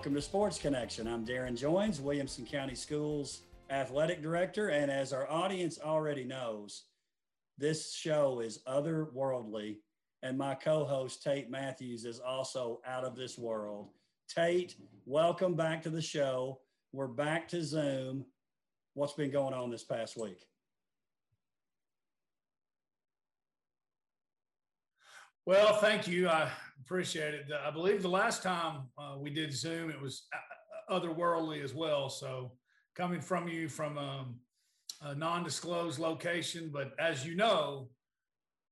Welcome to Sports Connection. I'm Darrin Joines, Williamson County Schools Athletic Director. And as our audience already knows, this show is otherworldly. And my co host, Tate Matthews, is also out of this world. Tate, welcome back to the show. We're back to Zoom. What's been going on this past week? Well, thank you. I appreciate it. I believe the last time uh, we did Zoom, it was uh, otherworldly as well. So, coming from you from um, a non disclosed location, but as you know,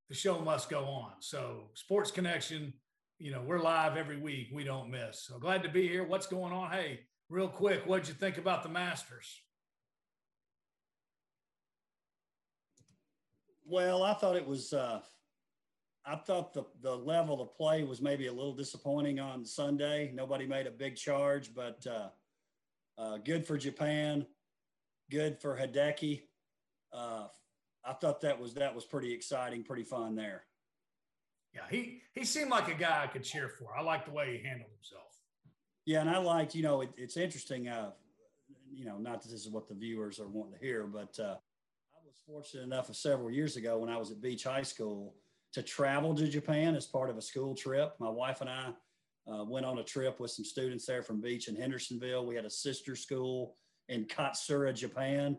the show must go on. So, Sports Connection, you know, we're live every week. We don't miss. So, glad to be here. What's going on? Hey, real quick, what'd you think about the Masters? Well, I thought it was. Uh I thought the, the level of play was maybe a little disappointing on Sunday. Nobody made a big charge, but uh, uh, good for Japan, good for Hideki. Uh, I thought that was that was pretty exciting, pretty fun there. Yeah, he he seemed like a guy I could cheer for. I like the way he handled himself. Yeah, and I liked, you know, it, it's interesting. Uh, you know, not that this is what the viewers are wanting to hear, but uh, I was fortunate enough of several years ago when I was at Beech High School to travel to Japan as part of a school trip. My wife and I uh, went on a trip with some students there from Beech in Hendersonville. We had a sister school in Katsura, Japan.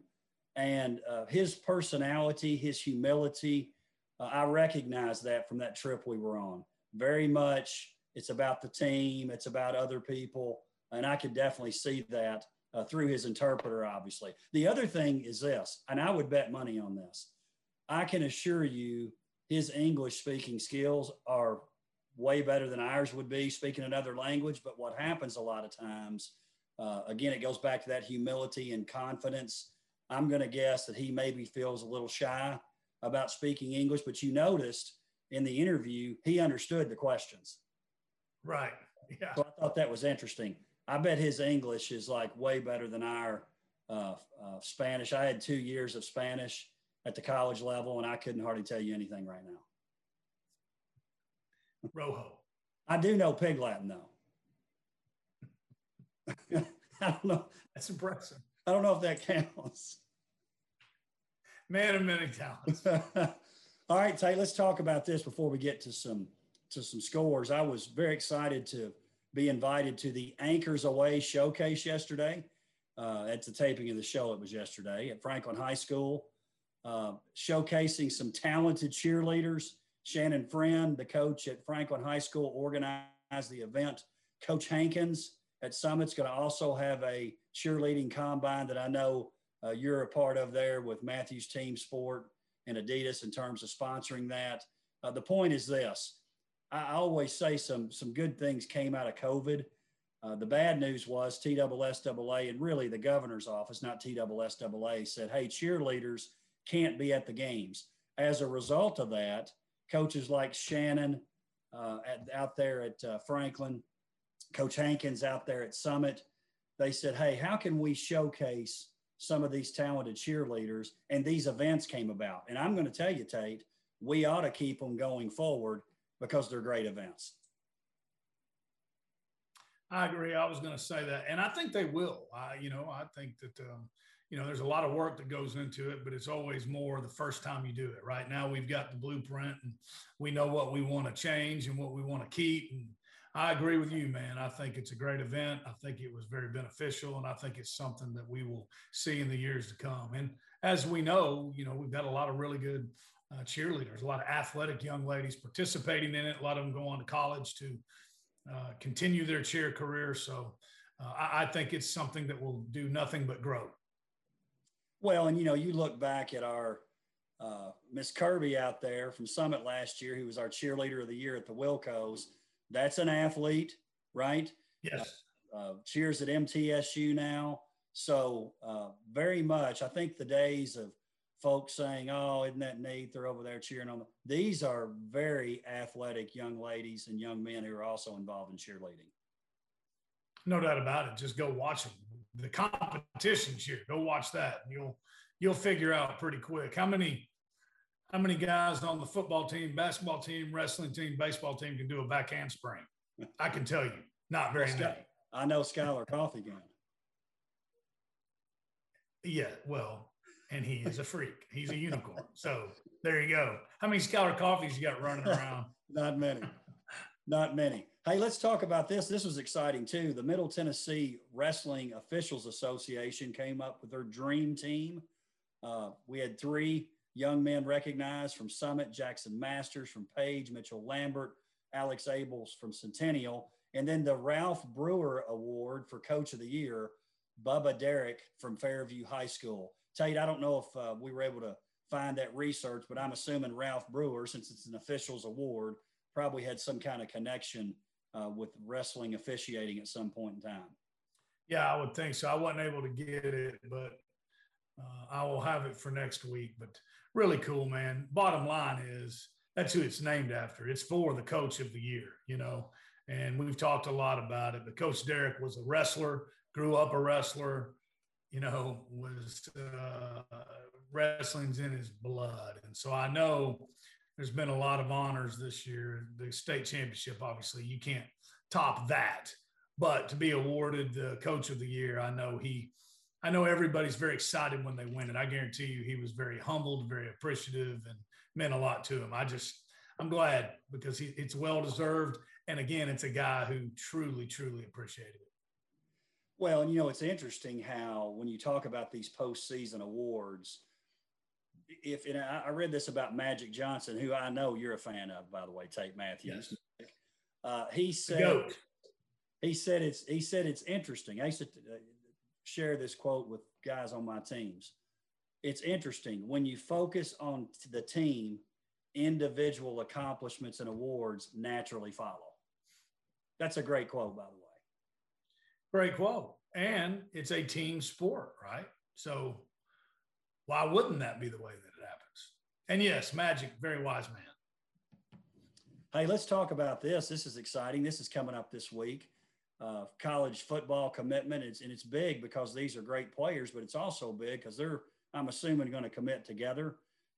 And uh, his personality, his humility, uh, I recognize that from that trip we were on. Very much, it's about the team, it's about other people. And I could definitely see that uh, through his interpreter, obviously. The other thing is this, and I would bet money on this. I can assure you his English speaking skills are way better than ours would be speaking another language. But what happens a lot of times, uh, again, it goes back to that humility and confidence. I'm going to guess that he maybe feels a little shy about speaking English, but you noticed in the interview, he understood the questions. Right. Yeah. So I thought that was interesting. I bet his English is like way better than our uh, uh, Spanish. I had two years of Spanish at the college level, and I couldn't hardly tell you anything right now. Rojo. I do know Pig Latin though. I don't know. That's impressive. I don't know if that counts. Man of many talents. All right, Tate, let's talk about this before we get to some to some scores. I was very excited to be invited to the Anchors Away showcase yesterday. Uh, at the taping of the show, it was yesterday at Franklin High School. Uh, showcasing some talented cheerleaders. Shannon Friend, the coach at Franklin High School, organized the event. Coach Hankins at Summit's going to also have a cheerleading combine that I know uh, you're a part of there with Matthews Team Sport and Adidas in terms of sponsoring that. Uh, the point is this I always say some, some good things came out of COVID. Uh, the bad news was TSSAA and really the governor's office, not TSSAA, said, hey, cheerleaders can't be at the games. As a result of that, coaches like Shannon uh, at, out there at uh, Franklin, Coach Hankins out there at Summit, they said, hey, how can we showcase some of these talented cheerleaders? And these events came about. And I'm going to tell you, Tate, we ought to keep them going forward because they're great events. I agree. I was going to say that, and I think they will. I, you know, I think that um, you know, there's a lot of work that goes into it, but it's always more the first time you do it. Right now, we've got the blueprint and we know what we want to change and what we want to keep. And I agree with you, man. I think it's a great event. I think it was very beneficial, and I think it's something that we will see in the years to come. And as we know, you know, we've got a lot of really good uh, cheerleaders, a lot of athletic young ladies participating in it. A lot of them go on to college to uh, continue their cheer career. So uh, I, I think it's something that will do nothing but grow. Well, and you know, you look back at our uh, Miss Kirby out there from Summit last year, who was our cheerleader of the year at the Wilcos. That's an athlete, right? Yes. Uh, uh, cheers at MTSU now. So uh, very much, I think the days of folks saying, "Oh, isn't that neat? They're over there cheering on them." These are very athletic young ladies and young men who are also involved in cheerleading. No doubt about it. Just go watch them the competition's here. Go watch that. And you'll you'll figure out pretty quick how many how many guys on the football team, basketball team, wrestling team, baseball team can do a back handspring. I can tell you, not very many. I know Skylar Coffee can. Yeah, well, and he is a freak. He's a unicorn. So there you go. How many Skylar Coffees you got running around? Not many. Not many. Hey, let's talk about this. This was exciting too. The Middle Tennessee Wrestling Officials Association came up with their dream team. Uh, we had three young men recognized from Summit, Jackson Masters from Page, Mitchell Lambert, Alex Abels from Centennial, and then the Ralph Brewer Award for Coach of the Year, Bubba Derrick from Fairview High School. Tate, I don't know if uh, we were able to find that research, but I'm assuming Ralph Brewer, since it's an officials award, probably had some kind of connection uh, with wrestling officiating at some point in time. Yeah, I would think so. I wasn't able to get it, but uh, I will have it for next week. But really cool, man. Bottom line is that's who it's named after. It's for the coach of the year, you know. And we've talked a lot about it. But Coach Derek was a wrestler, grew up a wrestler, you know, was uh, wrestling's in his blood. And so I know there's been a lot of honors this year. The state championship, obviously, you can't top that. But to be awarded the coach of the year, I know he, I know everybody's very excited when they win it. I guarantee you he was very humbled, very appreciative, and meant a lot to him. I just, I'm glad because he, it's well deserved. And again, it's a guy who truly, truly appreciated it. Well, and you know, it's interesting how when you talk about these postseason awards, if and I read this about Magic Johnson, who I know you're a fan of, by the way, Tate Matthews. Yes. Uh, he said he said it's he said it's interesting. I used to uh, share this quote with guys on my teams. It's interesting when you focus on the team, individual accomplishments and awards naturally follow. That's a great quote, by the way. Great quote. And it's a team sport, right? So why wouldn't that be the way that it happens? And yes, Magic, very wise man. Hey, let's talk about this. This is exciting. This is coming up this week. Uh, college football commitment. It's, and it's big because these are great players, but it's also big because they're, I'm assuming, going to commit together.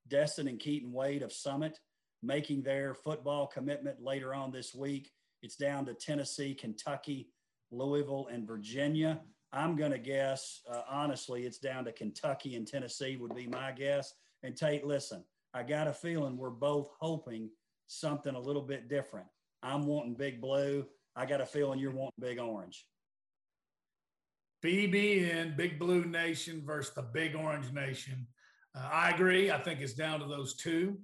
Destin and Keaton Wade of Summit making their football commitment later on this week. It's down to Tennessee, Kentucky, Louisville, and Virginia. I'm going to guess, uh, honestly, it's down to Kentucky and Tennessee, would be my guess. And Tate, listen, I got a feeling we're both hoping something a little bit different. I'm wanting big blue. I got a feeling you're wanting big orange. BBN, Big Blue Nation versus the Big Orange Nation. Uh, I agree. I think it's down to those two.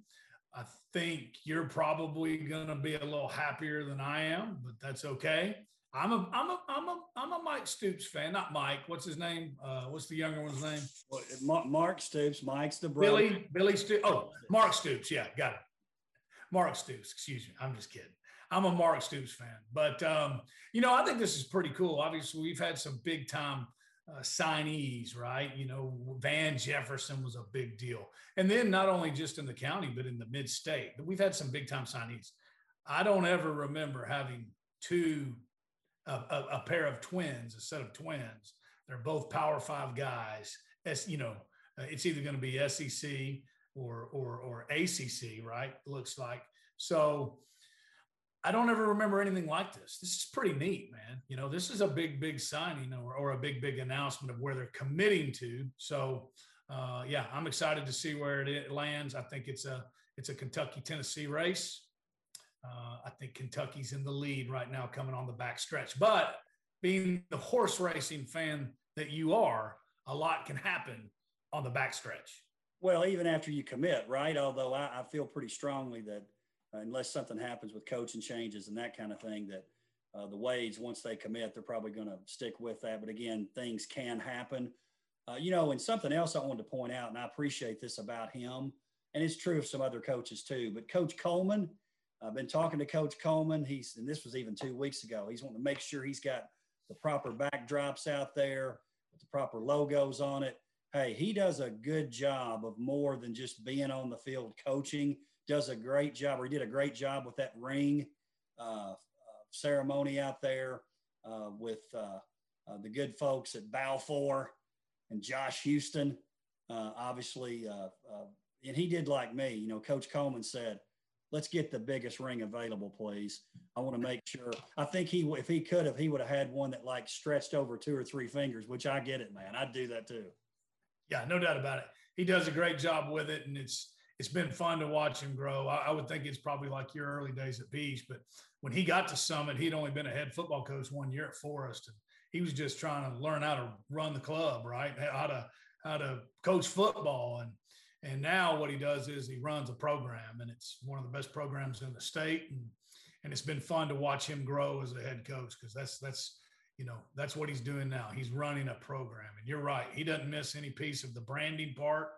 I think you're probably going to be a little happier than I am, but that's okay. I'm a I'm a I'm a I'm a Mike Stoops fan, not Mike. What's his name? Uh, what's the younger one's name? Well, Mark Stoops. Mike's the brother. Billy Billy Stoops. Oh, Mark Stoops. Yeah, got it. Mark Stoops. Excuse me. I'm just kidding. I'm a Mark Stoops fan, but um, you know I think this is pretty cool. Obviously, we've had some big time uh, signees, right? You know, Van Jefferson was a big deal, and then not only just in the county but in the mid state, we've had some big time signees. I don't ever remember having two a, a, a, pair of twins, a set of twins. They're both Power Five guys. As you know, uh, it's either going to be SEC or or or ACC, right? Looks like so. I don't ever remember anything like this. This is pretty neat, man. You know, this is a big, big signing or, or a big, big announcement of where they're committing to. So, uh, yeah, I'm excited to see where it lands. I think it's a it's a Kentucky Tennessee race. Uh, I think Kentucky's in the lead right now, coming on the back stretch. But being the horse racing fan that you are, a lot can happen on the back stretch. Well, even after you commit, right? Although I, I feel pretty strongly that uh, unless something happens with coaching changes and that kind of thing, that uh, the Wades, once they commit, they're probably going to stick with that. But again, things can happen. Uh, you know, and something else I wanted to point out, and I appreciate this about him, and it's true of some other coaches too. But Coach Coleman, I've been talking to Coach Coleman. He's and this was even two weeks ago. He's wanting to make sure he's got the proper backdrops out there with the proper logos on it. Hey, he does a good job of more than just being on the field coaching. Does a great job, or he did a great job with that ring uh, uh, ceremony out there uh, with uh, uh, the good folks at Balfour and Josh Houston. Uh, obviously, and he did like me. You know, Coach Coleman said, let's get the biggest ring available, please. I want to make sure. I think he, if he could have, he would have had one that like stretched over two or three fingers, which I get it, man. I'd do that too. Yeah, no doubt about it. He does a great job with it, and it's it's been fun to watch him grow. I, I would think it's probably like your early days at Beech, but when he got to Summit, he'd only been a head football coach one year at Forest, and he was just trying to learn how to run the club, right? How to how to coach football, and and now what he does is he runs a program, and it's one of the best programs in the state, and and it's been fun to watch him grow as a head coach because that's that's you know that's what he's doing now. He's running a program, and you're right, he doesn't miss any piece of the branding part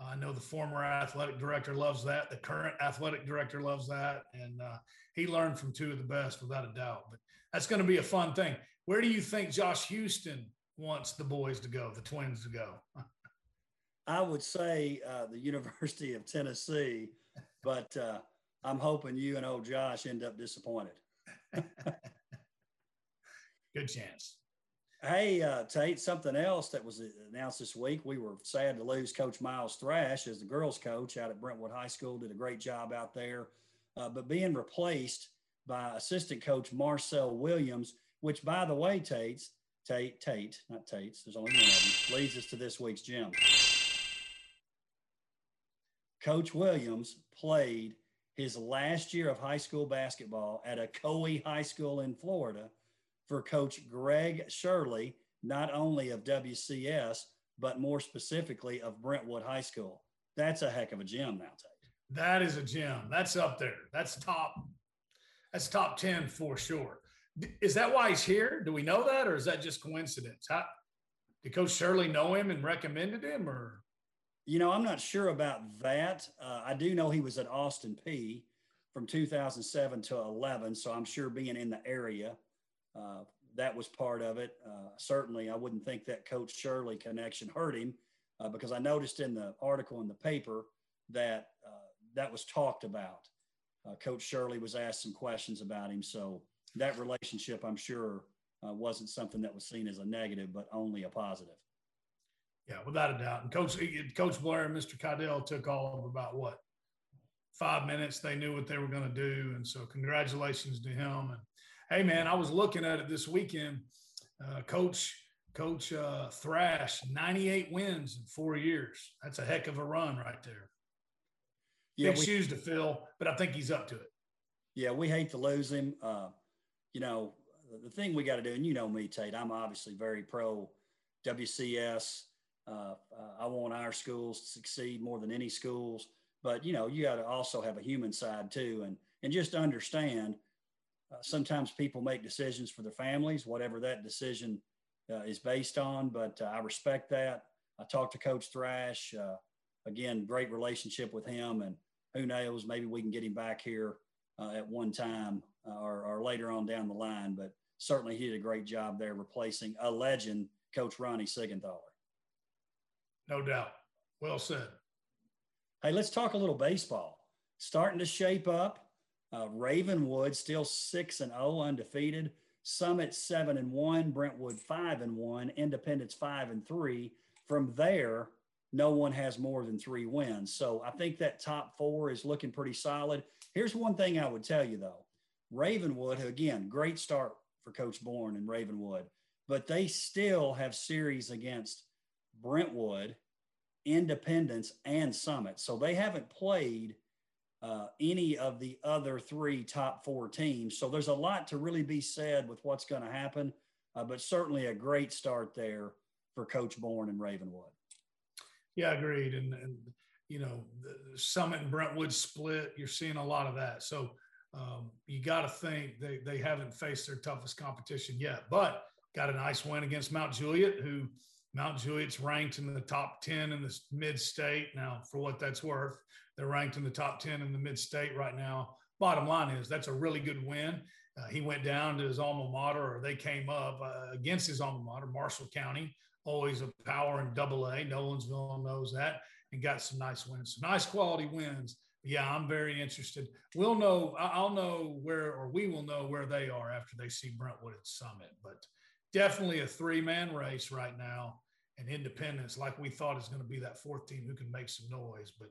I know the former athletic director loves that. The current athletic director loves that. And uh, he learned from two of the best without a doubt. But that's going to be a fun thing. Where do you think Josh Houston wants the boys to go, the twins to go? I would say uh, the University of Tennessee, but uh, I'm hoping you and old Josh end up disappointed. Good chance. Hey, uh, Tate, something else that was announced this week. We were sad to lose Coach Miles Thrash as the girls' coach out at Brentwood High School. Did a great job out there, uh, but being replaced by assistant coach Marcel Williams, which, by the way, Tate's Tate, Tate, not Tate's. There's only one of them. Leads us to this week's gym. Coach Williams played his last year of high school basketball at Ocoee High School in Florida for Coach Greg Shirley, not only of WCS, but more specifically of Brentwood High School. That's a heck of a gym now, Tate. That is a gym. That's up there. That's top. That's top 10 for sure. Is that why he's here? Do we know that, or is that just coincidence? How, did Coach Shirley know him and recommended him, or? You know, I'm not sure about that. Uh, I do know he was at Austin Peay from 2007 to 11, so I'm sure being in the area uh, that was part of it. Uh, certainly, I wouldn't think that Coach Shirley connection hurt him uh, because I noticed in the article in the paper that uh, that was talked about. Uh, Coach Shirley was asked some questions about him. So that relationship, I'm sure, wasn't something that was seen as a negative, but only a positive. Yeah, without a doubt. And Coach Coach Blair and Mr. Cadell took all of about what five minutes. They knew what they were going to do, and so congratulations to him. And hey man, I was looking at it this weekend. Uh, Coach Coach uh, Thrash, 98 wins in four years. That's a heck of a run right there. Yeah, Big we, shoes to fill, but I think he's up to it. Yeah, we hate to lose him. Uh, you know, the thing we got to do, and you know me, Tate, I'm obviously very pro WCS. Uh, uh, I want our schools to succeed more than any schools, but you know, you got to also have a human side too, and and just understand uh, sometimes people make decisions for their families, whatever that decision uh, is based on. But uh, I respect that. I talked to Coach Thrash. Uh, again, great relationship with him, and who knows, maybe we can get him back here at one time or, or, later on down the line. But certainly, he did a great job there, replacing a legend, Coach Ronnie Siegenthaler. No doubt. Well said. Hey, let's talk a little baseball. Starting to shape up. Uh, Ravenwood still six and zero, oh, undefeated. Summit seven and one. Brentwood five and one. Independence five and three. From there, no one has more than three wins. So I think that top four is looking pretty solid. Here's one thing I would tell you though: Ravenwood, again, great start for Coach Bourne and Ravenwood, but they still have series against Brentwood, Independence, and Summit. So they haven't played uh, any of the other three top four teams. So there's a lot to really be said with what's going to happen, uh, but certainly a great start there for Coach Bourne and Ravenwood. Yeah, agreed. And, and you know, Summit and Brentwood split, you're seeing a lot of that. So um, you got to think they, they haven't faced their toughest competition yet, but got a nice win against Mount Juliet, who Mount Juliet's ranked in the top 10 in the mid state. Now, for what that's worth, they're ranked in the top 10 in the mid state right now. Bottom line is that's a really good win. Uh, he went down to his alma mater, or they came up uh, against his alma mater, Marshall County, always a power in double A. Nolensville knows that, and got some nice wins. So nice quality wins. Yeah, I'm very interested. We'll know, I'll know where, or we will know where they are after they see Brentwood at Summit. But definitely a three man race right now. And Independence, like we thought, is going to be that fourth team who can make some noise. But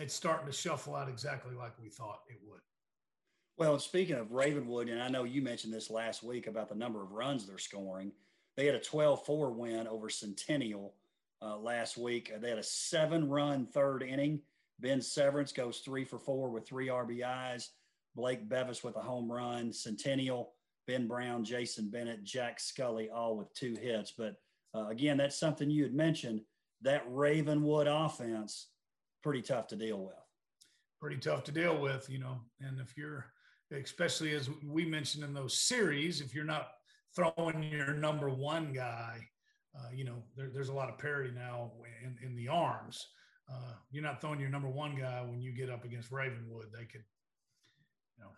it's starting to shuffle out exactly like we thought it would. Well, speaking of Ravenwood, and I know you mentioned this last week about the number of runs they're scoring. They had a 12 4 win over Centennial uh, last week. They had a seven run third inning. Ben Severance goes three for four with three RBIs. Blake Bevis with a home run. Centennial, Ben Brown, Jason Bennett, Jack Scully, all with two hits. But uh, again, that's something you had mentioned. That Ravenwood offense, pretty tough to deal with. Pretty tough to deal with, you know. And if you're, especially as we mentioned in those series, if you're not throwing your number one guy, uh, you know, there, there's a lot of parity now in, in the arms. Uh, you're not throwing your number one guy when you get up against Ravenwood. They could, you know,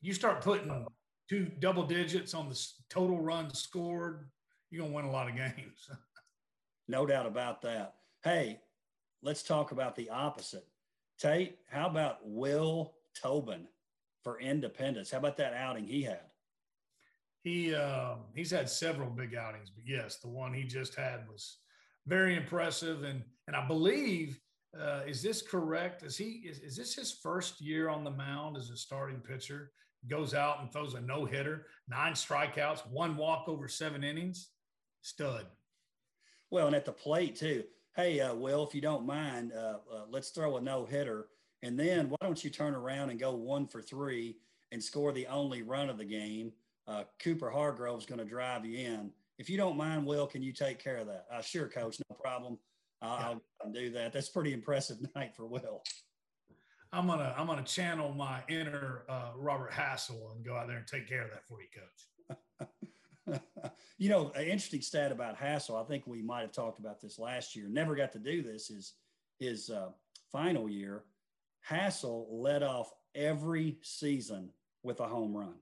you start putting two double digits on the total runs scored, you're going to win a lot of games. no doubt about that. Hey, let's talk about the opposite. Tate, how about Will Tobin for Independence? How about that outing he had? He uh, he's had several big outings, but yes, the one he just had was very impressive, and and I believe uh, is this correct? Is he is, is this his first year on the mound as a starting pitcher? Goes out and throws a no hitter, nine strikeouts, one walk over seven innings. Stud. Well, and at the plate too. Hey, uh, Will, if you don't mind, uh, uh, let's throw a no hitter, and then why don't you turn around and go one for three and score the only run of the game? Uh, Cooper Hargrove's going to drive you in. If you don't mind, Will, can you take care of that? Uh, sure, Coach, no problem. I'll, I'll do that. That's pretty impressive night for Will. I'm gonna I'm gonna channel my inner uh, Robert Hassell and go out there and take care of that for you, Coach. you know, an interesting stat about Hassell. I think we might have talked about this last year. Never got to do this. Is his uh, final year, Hassell led off every season with a home run.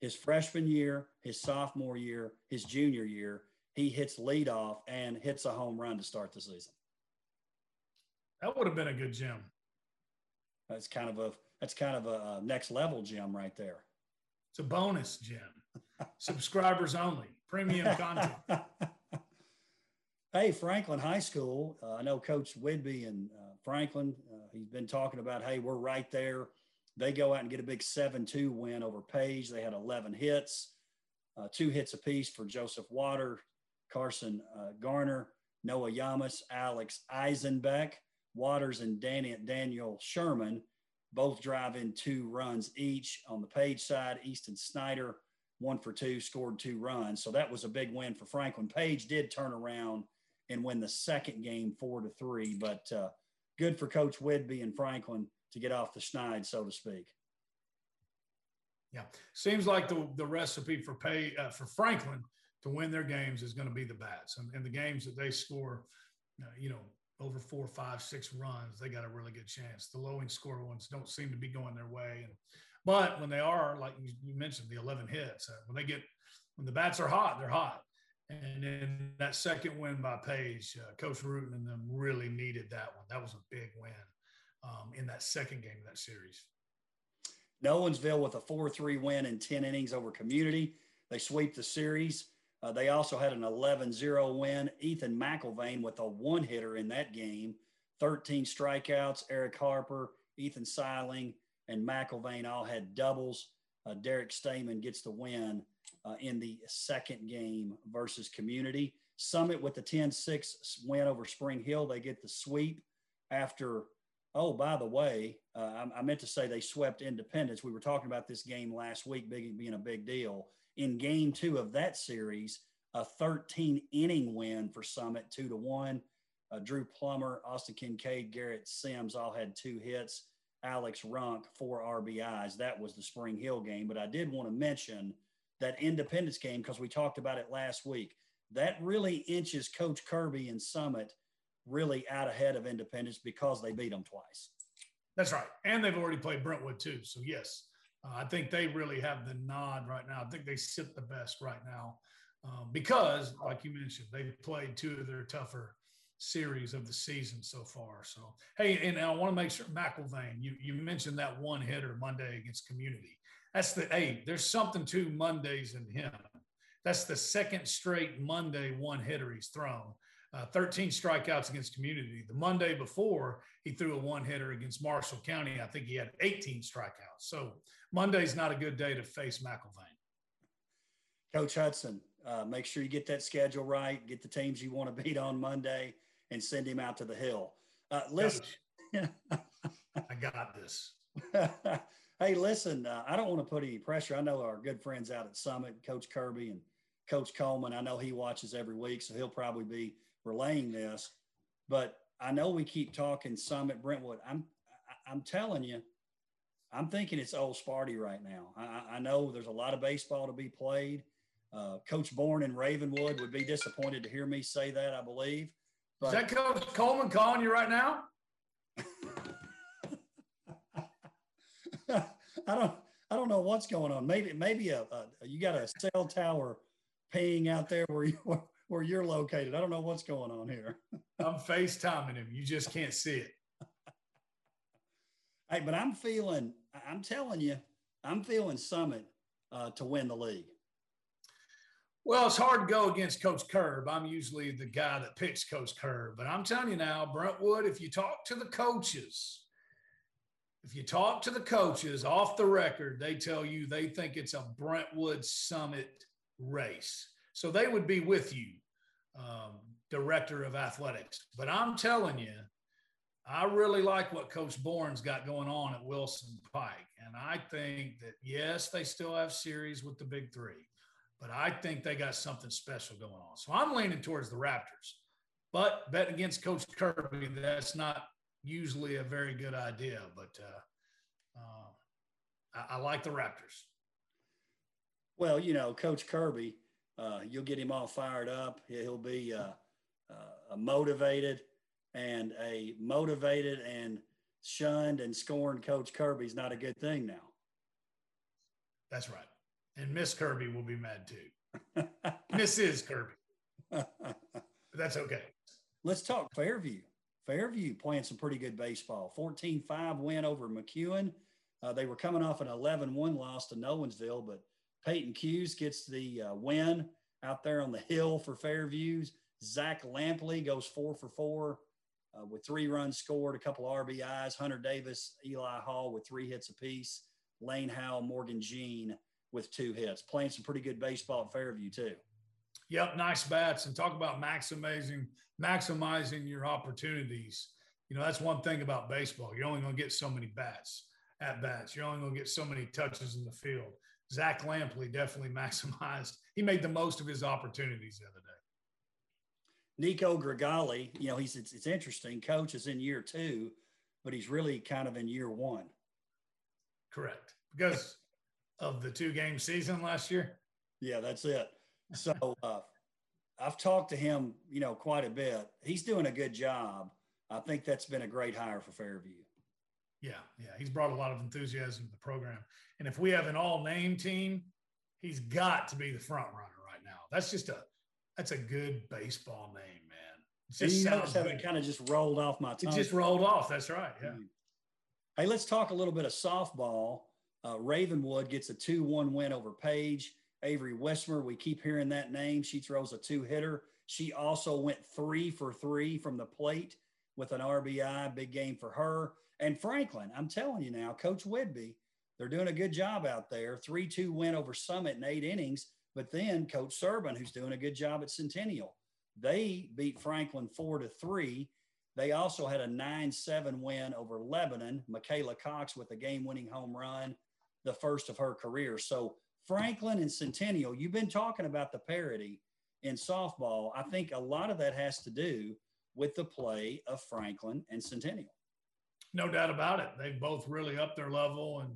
His freshman year, his sophomore year, his junior year, he hits leadoff and hits a home run to start the season. That would have been a good gem. That's kind of a that's kind of a next level gem right there. It's a bonus gem. Subscribers only, premium content. hey, Franklin High School. Uh, I know Coach Whidbey and uh, Franklin. Uh, he's been talking about, hey, we're right there. They go out and get a big seven-two win over Page. They had 11 hits, uh, two hits apiece for Joseph Water, Carson uh, Garner, Noah Yamas, Alex Eisenbeck, Waters, and Daniel Sherman both drive in two runs each. On the Page side, Easton Snyder, one for two, scored two runs. So that was a big win for Franklin. Page did turn around and win the second game four to three, but uh, good for Coach Whidbey and Franklin to get off the schneid, so to speak. Yeah, seems like the the recipe for pay uh, for Franklin to win their games is going to be the bats. And, and the games that they score, uh, you know, over four, five, six runs, they got a really good chance. The low score ones don't seem to be going their way. And but when they are, like you, mentioned, the 11 hits, uh, when they get when the bats are hot, they're hot. And then that second win by Page, uh, Coach Rutan and them really needed that one. That was a big win um, in that second game of that series. Nolensville with a 4 3 win in 10 innings over community. They sweep the series. Uh, they also had an 11 0 win. Ethan McIlvain with a one hitter in that game, 13 strikeouts. Eric Harper, Ethan Seiling, and McIlvain all had doubles. Uh, Derek Stamen gets the win uh, in the second game versus Community. Summit with the 10 6 win over Spring Hill. They get the sweep after. Oh, by the way, uh, I, I meant to say they swept Independence. We were talking about this game last week big, being a big deal in game two of that series, a 13 inning win for Summit, two to one. Uh, Drew Plummer, Austin Kincaid, Garrett Sims all had two hits. Alex Runk, four RBIs. That was the Spring Hill game. But I did want to mention that Independence game because we talked about it last week. That really inches Coach Kirby and Summit really out ahead of Independence because they beat them twice. That's right. And they've already played Brentwood too. So, yes, uh, I think they really have the nod right now. I think they sit the best right now um, because, like you mentioned, they've played two of their tougher series of the season so far. So, hey, and I want to make sure McIlvain, you, you mentioned that one hitter Monday against Community. That's the, hey, there's something to Mondays in him. That's the second straight Monday one hitter he's thrown. uh, 13 strikeouts against community. The Monday before, he threw a one hitter against Marshall County. I think he had 18 strikeouts. So Monday's not a good day to face McIlvain. Coach Hudson, uh, make sure you get that schedule right, get the teams you want to beat on Monday, and send him out to the hill. Uh, listen. I got this. hey, listen, uh, I don't want to put any pressure. I know our good friends out at Summit, Coach Kirby and Coach Coleman. I know he watches every week, so he'll probably be relaying this. But I know we keep talking Summit Brentwood. I'm I'm telling you, I'm thinking it's old Sparty right now. I, I know there's a lot of baseball to be played. Uh, Coach Bourne in Ravenwood would be disappointed to hear me say that. I believe. But, Is that Coach Coleman calling you right now? I don't. I don't know what's going on. Maybe maybe a, a you got a cell tower paying out there where you where you're located. I don't know what's going on here. I'm FaceTiming him. You just can't see it. hey, but I'm feeling, I'm telling you, I'm feeling Summit uh, to win the league. Well, it's hard to go against Coach Curb. I'm usually the guy that picks Coach Curb. But I'm telling you now, Brentwood, if you talk to the coaches, if you talk to the coaches off the record, they tell you they think it's a Brentwood Summit race. So they would be with you, um, director of athletics. But I'm telling you, I really like what Coach Bourne's got going on at Wilson Pike. And I think that, yes, they still have series with the big three, but I think they got something special going on. So I'm leaning towards the Raptors. But betting against Coach Kirby, that's not usually a very good idea. But uh, uh, I, I like the Raptors. Well, you know, Coach Kirby, uh, you'll get him all fired up. He'll be uh, uh, motivated, and a motivated and shunned and scorned Coach Kirby is not a good thing now. That's right. And Miss Kirby will be mad too. Mrs. Kirby. but that's okay. Let's talk Fairview. Fairview playing some pretty good baseball. 14 5 win over McEwen. Uh, they were coming off an 11 1 loss to Nolensville, but Peyton Hughes gets the uh, win out there on the hill for Fairviews. Zach Lampley goes four for four uh, with three runs scored, a couple RBIs. Hunter Davis, Eli Hall with three hits apiece. Lane Howell, Morgan Jean with two hits. Playing some pretty good baseball at Fairview too. Yep, nice bats. And talk about maximizing maximizing your opportunities. You know, that's one thing about baseball. You're only going to get so many bats at bats. You're only going to get so many touches in the field. Zach Lampley definitely maximized. He made the most of his opportunities the other day. Nico Grigali, you know, he's it's, it's interesting. Coach is in year two, but he's really kind of in year one. Correct, because of the two game season last year. Yeah, that's it. So uh, I've talked to him, you know, quite a bit. He's doing a good job. I think that's been a great hire for Fairview. Yeah, yeah, he's brought a lot of enthusiasm to the program. And if we have an all-name team, he's got to be the front runner right now. That's just a that's a good baseball name, man. It just you notice how it kind of just rolled off my tongue. It just rolled off. That's right. Yeah. Hey, let's talk a little bit of softball. Uh, Ravenwood gets a 2 1 win over Page. Avery Westmer, we keep hearing that name. She throws a two hitter. She also went three for three from the plate with an RBI. Big game for her. And Franklin, I'm telling you now, Coach Whidbey, they're doing a good job out there. 3 2 win over Summit in eight innings. But then Coach Serban, who's doing a good job at Centennial, they beat Franklin 4 to 3. They also had a 9 7 win over Lebanon. Michaela Cox with a game winning home run, the first of her career. So Franklin and Centennial, you've been talking about the parity in softball. I think a lot of that has to do with the play of Franklin and Centennial. No doubt about it. They've both really upped their level and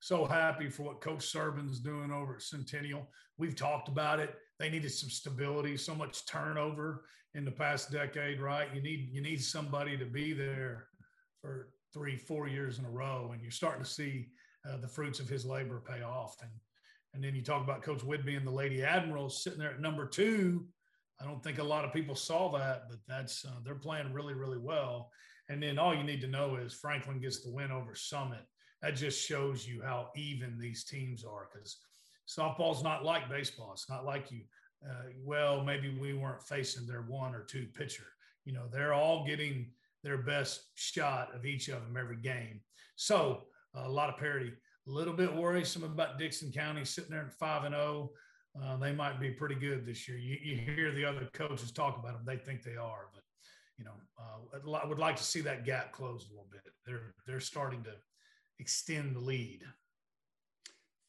so happy for what Coach Serban's doing over at Centennial. We've talked about it. They needed some stability, so much turnover in the past decade, right? You need you need somebody to be there for three, four years in a row, and you're starting to see uh, the fruits of his labor pay off. And and then you talk about Coach Whidbey and the Lady Admirals sitting there at number two. I don't think a lot of people saw that, but that's uh, they're playing really, really well. And then all you need to know is Franklin gets the win over Summit that just shows you how even these teams are because softball's not like baseball. It's not like you uh, well, maybe we weren't facing their one or two pitcher. You know, they're all getting their best shot of each of them every game. So a lot of parity. A little bit worrisome about Dickson County sitting there at five and zero. Oh. Uh, they might be pretty good this year. You, you, hear the other coaches talk about them; they think they are, but you know, uh, I would like to see that gap close a little bit. They're they're starting to extend the lead.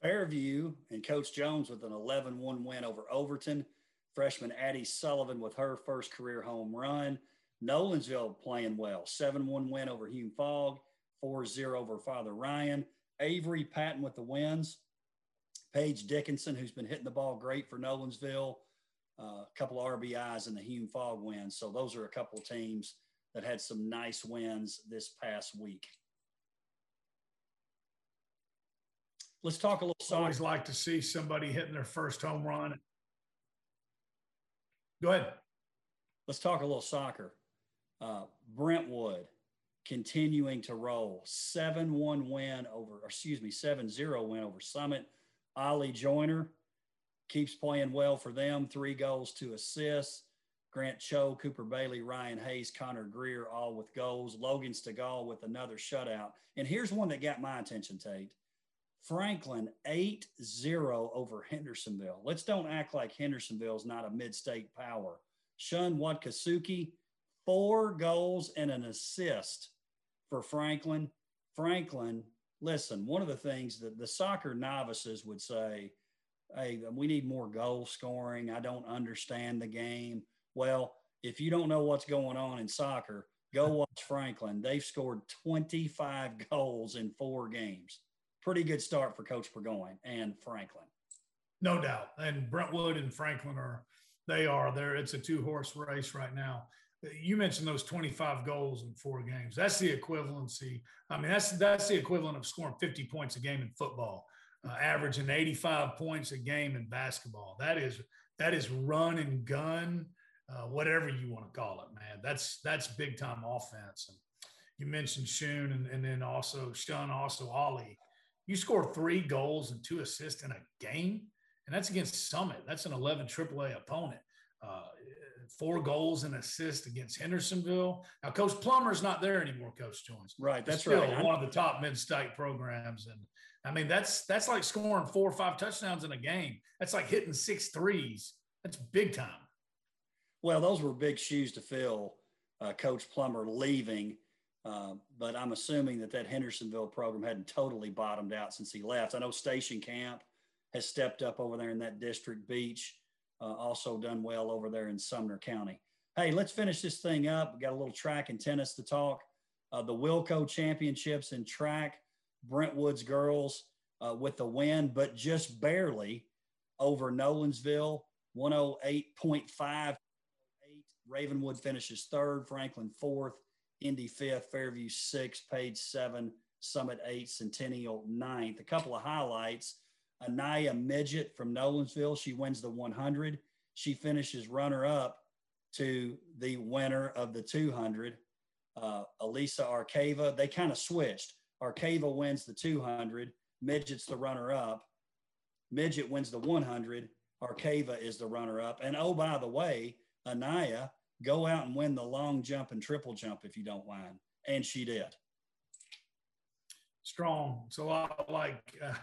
Fairview and Coach Jones with an 11 1 win over Overton. Freshman Addie Sullivan with her first career home run. Nolensville playing well 7 1 win over Hume-Fogg, 4 0 over Father Ryan. Avery Patton with the wins. Paige Dickinson, who's been hitting the ball great for Nolensville, uh, a couple of RBIs in the Hume Fogg wins. So those are a couple of teams that had some nice wins this past week. Let's talk a little. Soccer. Always like to see somebody hitting their first home run. Go ahead. Let's talk a little soccer. Uh, Brentwood continuing to roll. 7 1 win over, excuse me, 7 0 win over Summit. Ollie Joyner keeps playing well for them. Three goals, two assists. Grant Cho, Cooper Bailey, Ryan Hayes, Connor Greer, all with goals. Logan Stegall with another shutout. And here's one that got my attention, Tate. Franklin 8 0 over Hendersonville. Let's don't act like Hendersonville is not a mid state power. Shun Wakatsuki, four goals and an assist for Franklin. Franklin, listen, one of the things that the soccer novices would say, hey, we need more goal scoring. I don't understand the game. Well, if you don't know what's going on in soccer, go watch Franklin. They've scored 25 goals in four games pretty good start for Coach Burgoyne and Franklin. No doubt. And Brentwood and Franklin are they are there. It's a two horse race right now. You mentioned those 25 goals in four games. That's the equivalency. I mean, that's that's the equivalent of scoring 50 points a game in football, uh, averaging 85 points a game in basketball. That is that is run and gun, uh, whatever you want to call it, man. That's that's big time offense. And you mentioned Shun and, and then also Shun, also Ollie you score three goals and two assists in a game, and that's against Summit. That's an 11 AAA opponent. Uh, four goals and assists against Hendersonville. Now, Coach Plummer's not there anymore. Coach Jones, right? That's still right. One of the top mid-state programs, and I mean that's that's like scoring four or five touchdowns in a game. That's like hitting six threes. That's big time. Well, those were big shoes to fill. Uh, Coach Plummer leaving uh, but I'm assuming that that Hendersonville program hadn't totally bottomed out since he left. I know Station Camp has stepped up over there in that district. Beech uh, also done well over there in Sumner County. Hey, let's finish this thing up. We got a little track and tennis to talk. Uh, the Wilco Championships in track, Brentwood's girls uh, with the win, but just barely over Nolensville, 108.5. Ravenwood finishes third, Franklin fourth. Indy fifth, Fairview sixth, Page seven, Summit eight, Centennial ninth. A couple of highlights. Anaya Midget from Nolensville, she wins the 100. She finishes runner up to the winner of the 200. Uh, Elisa Arcava, they kind of switched. Arcava wins the 200, Midget's the runner up. Midget wins the 100, Arcava is the runner up. And oh, by the way, Anaya go out and win the long jump and triple jump if you don't mind. And she did. Strong. So I like uh,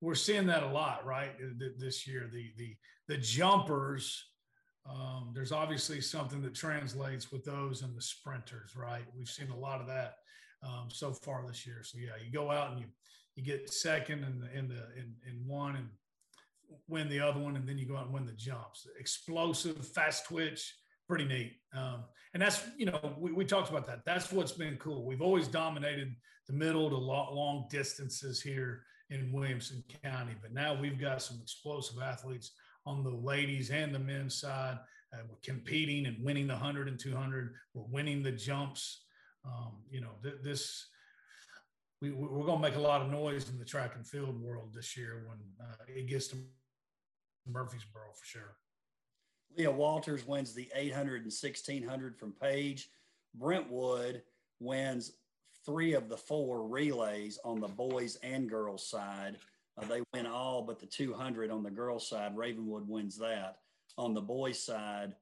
we're seeing that a lot, right? This year, the the the jumpers. Um, there's obviously something that translates with those and the sprinters, right? We've seen a lot of that um, so far this year. So yeah, you go out and you you get second in the in the in, in one and win the other one, and then you go out and win the jumps. Explosive, fast twitch, pretty neat. Um, and that's, you know, we, we talked about that. That's what's been cool. We've always dominated the middle to long, long distances here in Williamson County, but now we've got some explosive athletes on the ladies and the men's side. Uh, we're competing and winning the 100 and 200. We're winning the jumps. Um, you know, th- this, we, we're going to make a lot of noise in the track and field world this year when uh, it gets to Murfreesboro for sure. Leah Walters wins the 800 and 1600 from Page. Brentwood wins three of the four relays on the boys and girls side. Uh, they win all but the 200 on the girls side. Ravenwood wins that. On the boys' side,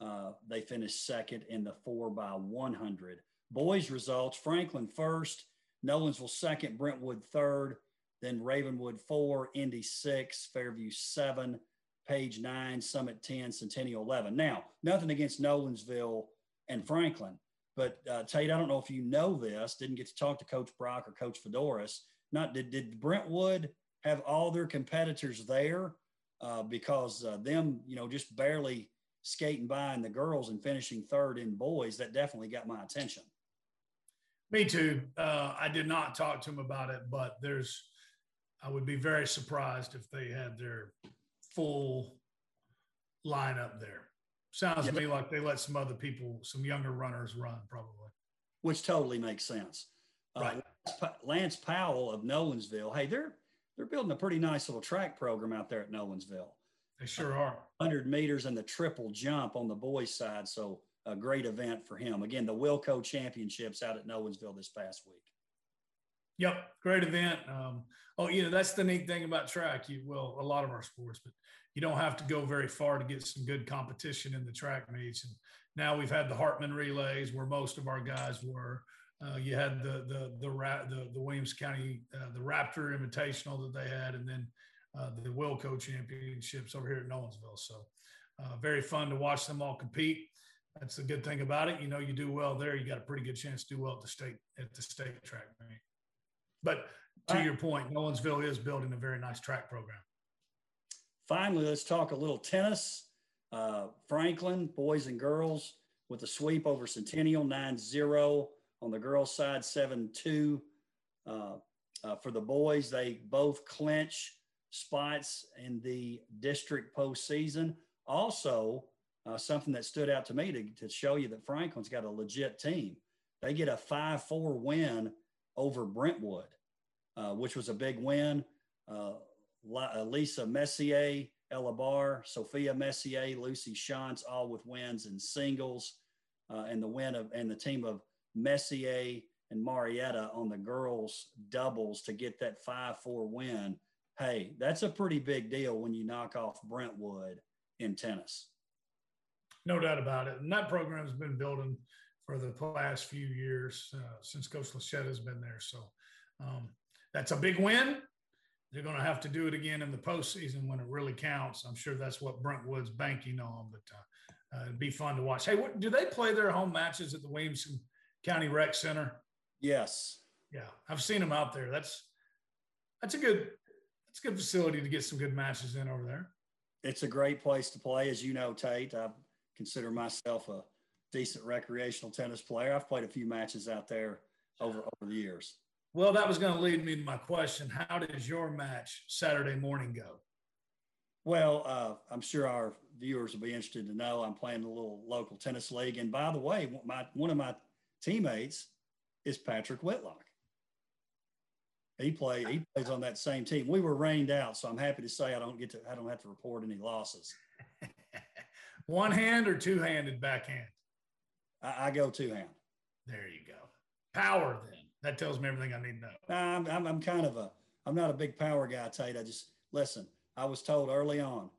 uh, they finished second in the four by 100. Boys' results Franklin first, Nolensville second, Brentwood third, then Ravenwood four, Indy six, Fairview seven, Page nine, Summit 10, Centennial 11. Now, nothing against Nolensville and Franklin, but uh, Tate, I don't know if you know this, didn't get to talk to Coach Brock or Coach Fedoris. Not did, did Brentwood have all their competitors there uh, because uh, them, you know, just barely skating by in the girls and finishing third in boys, that definitely got my attention. Me too. Uh, I did not talk to him about it, but there's, I would be very surprised if they had their full lineup there. Sounds to me like they let some other people, some younger runners run probably. Which totally makes sense. Uh, right. Uh, Lance Powell of Nolensville, hey, they're they're building a pretty nice little track program out there at Nolensville. They sure are. 100 meters and the triple jump on the boys' side. So a great event for him. Again, the Wilco Championships out at Nolensville this past week. Yep, great event. Um, oh, you know that's the neat thing about track. You well, a lot of our sports, but you don't have to go very far to get some good competition in the track meets. And now we've had the Hartman relays where most of our guys were. Uh, you had the the the the, the Williams County uh, the Raptor Invitational that they had, and then uh, the Wilco Championships over here at Nolensville. So uh, very fun to watch them all compete. That's the good thing about it. You know, you do well there, you got a pretty good chance to do well at the state at the state track meet. But to your point, Nolensville is building a very nice track program. Finally, let's talk a little tennis. Uh, Franklin, boys and girls, with a sweep over Centennial 9 0 on the girls' side, 7 2. Uh, uh, for the boys, they both clinch spots in the district postseason. Also, uh, something that stood out to me to, to show you that Franklin's got a legit team. They get a 5 4 win over Brentwood, uh, which was a big win. Uh, uh, Lisa Messier, Ella Barr, Sophia Messier, Lucy Shantz, all with wins in singles, uh, and the win of and the team of Messier and Marietta on the girls doubles to get that five four win. Hey, that's a pretty big deal when you knock off Brentwood in tennis. No doubt about it, and that program's been building for the last few years uh, since Coach Lachetta has been there. So um, that's a big win they're going to have to do it again in the postseason when it really counts. I'm sure that's what Brentwood's banking on, but uh, uh, it'd be fun to watch. Hey, what, do they play their home matches at the Williamson County Rec Center? Yes. Yeah, I've seen them out there. That's that's a good that's a good facility to get some good matches in over there. It's a great place to play, as you know, Tate. I consider myself a decent recreational tennis player. I've played a few matches out there over over the years. Well, that was going to lead me to my question. How does your match Saturday morning go? Well, uh, I'm sure our viewers will be interested to know I'm playing a little local tennis league. And by the way, my, one of my teammates is Patrick Whitlock. He play he plays on that same team. We were rained out, so I'm happy to say I don't get to I don't have to report any losses. One hand or two handed backhand? I, I go two hand. There you go. Power then. That tells me everything I need to know. I'm, I'm, I'm kind of a, I'm not a big power guy, Tate. I just, listen, I was told early on,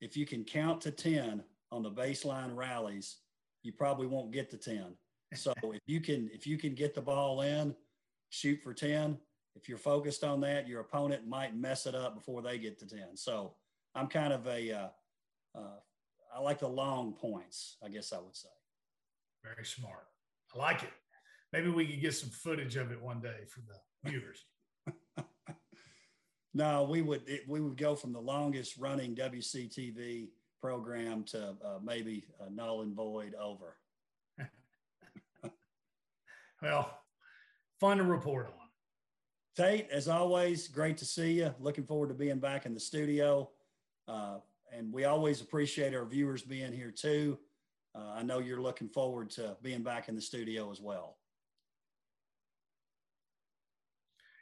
if you can count to 10 on the baseline rallies, you probably won't get to 10. So if you can, if you can get the ball in, shoot for 10. If you're focused on that, your opponent might mess it up before they get to 10. So I'm kind of a, uh, uh, I like the long points, I guess I would say. Very smart. I like it maybe we could get some footage of it one day for the viewers. no, we would it, we would go from the longest running WCTV program to uh, maybe null and void over. well, fun to report on. Tate, as always, great to see you. Looking forward to being back in the studio. Uh, and we always appreciate our viewers being here too. Uh, I know you're looking forward to being back in the studio as well.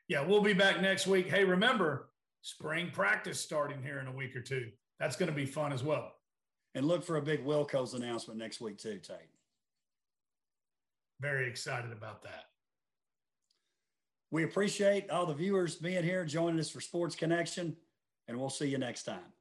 yeah, we'll be back next week. Hey, remember, spring practice starting here in a week or two. That's going to be fun as well. And look for a big Wilco's announcement next week, too, Tate. Very excited about that. We appreciate all the viewers being here, joining us for Sports Connection, and we'll see you next time.